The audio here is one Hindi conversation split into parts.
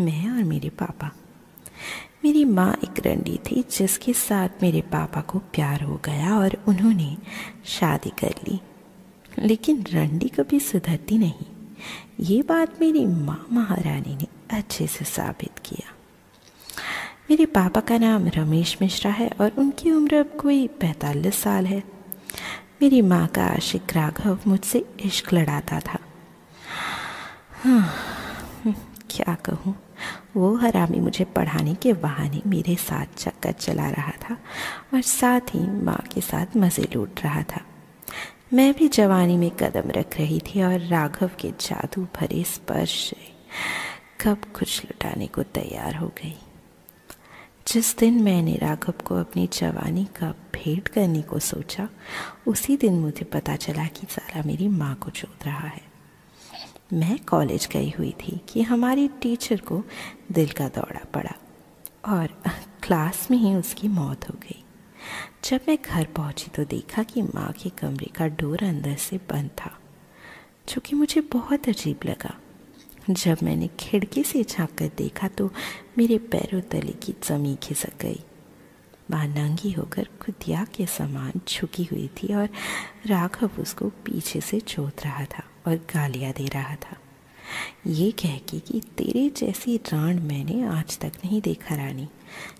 मैं और मेरे पापा। मेरी माँ एक रंडी थी, जिसके साथ मेरे पापा को प्यार हो गया और उन्होंने शादी कर ली। लेकिन रंडी कभी सुधरती नहीं। ये बात मेरी माँ महारानी ने अच्छे से साबित किया। मेरे पापा का नाम रमेश मिश्रा है और उनकी उम्र अब कोई पैंतालीस साल है। मेरी माँ का आशिक राघव मुझसे इश्क लड़ाता था। हाँ। क्या कहूँ? वो हरामी मुझे पढ़ाने के बहाने मेरे साथ चक्कर चला रहा था और साथ ही माँ के साथ मज़े लूट रहा था। मैं भी जवानी में कदम रख रही थी और राघव के जादू भरे स्पर्श से कब कुछ लुटाने को तैयार हो गई। जिस दिन मैंने राघव को अपनी जवानी का भेंट करने को सोचा, उसी दिन मुझे पता चला कि सारा मेरी माँ को चोद रहा है। मैं कॉलेज गई हुई थी कि हमारी टीचर को दिल का दौरा पड़ा और क्लास में ही उसकी मौत हो गई। जब मैं घर पहुँची तो देखा कि माँ के कमरे का डोर अंदर से बंद था, जो कि मुझे बहुत अजीब लगा। जब मैंने खिड़की से झाँक कर देखा तो मेरे पैरों तले की जमी खिसक गई। माँ नंगी होकर खुदिया के समान झुकी हुई थी और राघव उसको पीछे से चोत रहा था। और गालियाँ दे रहा था। ये कह के कि तेरे जैसी रान मैंने आज तक नहीं देखा रानी।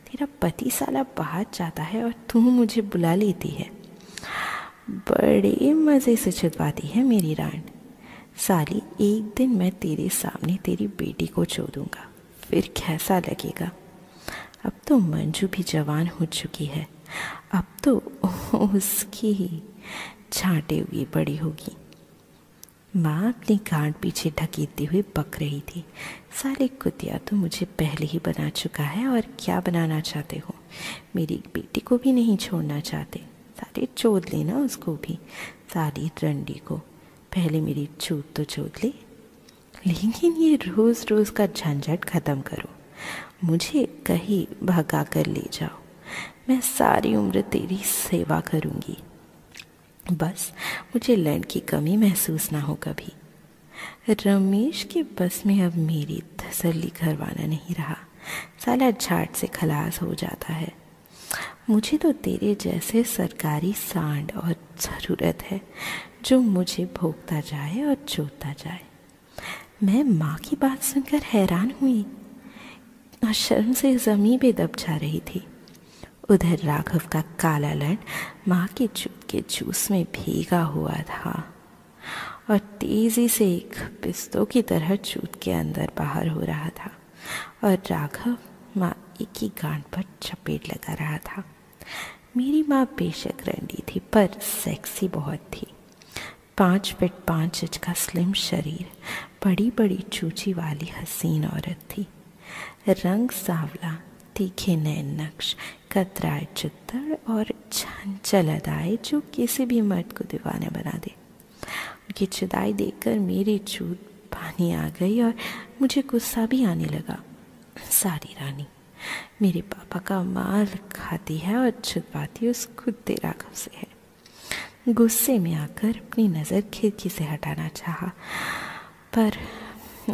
तेरा पति साला बाहर जाता है और तू मुझे बुला लेती है। बड़े मज़े से छुपवाती है मेरी रान साली, एक दिन मैं तेरे सामने तेरी बेटी को छो दूँगा, फिर कैसा लगेगा? अब तो मंजू भी जवान हो चुकी है। अब तो उसकी ही छाटे हुई बड़ी होगी। माँ अपनी गांड पीछे ढकेलती हुई पक रही थी। सारे कुतिया तो मुझे पहले ही बना चुका है और क्या बनाना चाहते हो? मेरी बेटी को भी नहीं छोड़ना चाहते। सारे चोद लेना उसको भी, सारी रंडी को। पहले मेरी चूत तो चोद ले। लेकिन ये रोज़ रोज़ का झंझट ख़त्म करो। मुझे कहीं भगा कर ले जाओ। मैं सारी उम्र तेरी सेवा करूँगी। बस मुझे लड़ की कमी महसूस ना हो कभी। रमेश के बस में अब मेरी तसली करवाना नहीं रहा। साला झाट से खलास हो जाता है। मुझे तो तेरे जैसे सरकारी सांड और ज़रूरत है जो मुझे भोगता जाए और चोता जाए। मैं माँ की बात सुनकर हैरान हुई। और शर्म से ज़मीन पे दब जा रही थी। उधर राघव का काला लड़ माँ के चूत के जूस में भीगा हुआ था और तेज़ी से एक पिस्तों की तरह चूत के अंदर बाहर हो रहा था और राघव माँ एक ही गांड पर चपेट लगा रहा था। मेरी माँ बेशक रंडी थी, पर सेक्सी बहुत थी। पाँच फिट पाँच इंच का स्लिम शरीर बड़ी बड़ी चूची वाली हसीन औरत थी। रंग सावला, तीखे नए नक्श कतराए चित्तर और चंचल अदाए जो किसी भी मर्द को दीवाने बना दे। उनकी चुदाई देखकर मेरी चूत पानी आ गई और मुझे गुस्सा भी आने लगा। सारी रानी, मेरे पापा का माल खाती है और छुपाती उस कुत्ते राघव से है। गुस्से में आकर अपनी नज़र खिड़की से हटाना चाहा, पर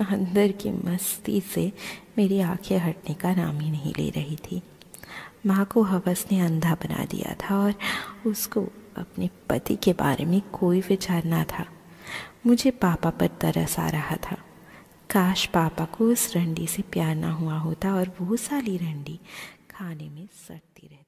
अंदर की मस्ती से मेरी आँखें हटने का नाम ही नहीं ले रही थी। माँ को हवस ने अंधा बना दिया था और उसको अपने पति के बारे में कोई विचार ना था। मुझे पापा पर तरस आ रहा था। काश पापा को उस रंडी से प्यार ना हुआ होता और वो साली रंडी खाने में सड़ती रहती।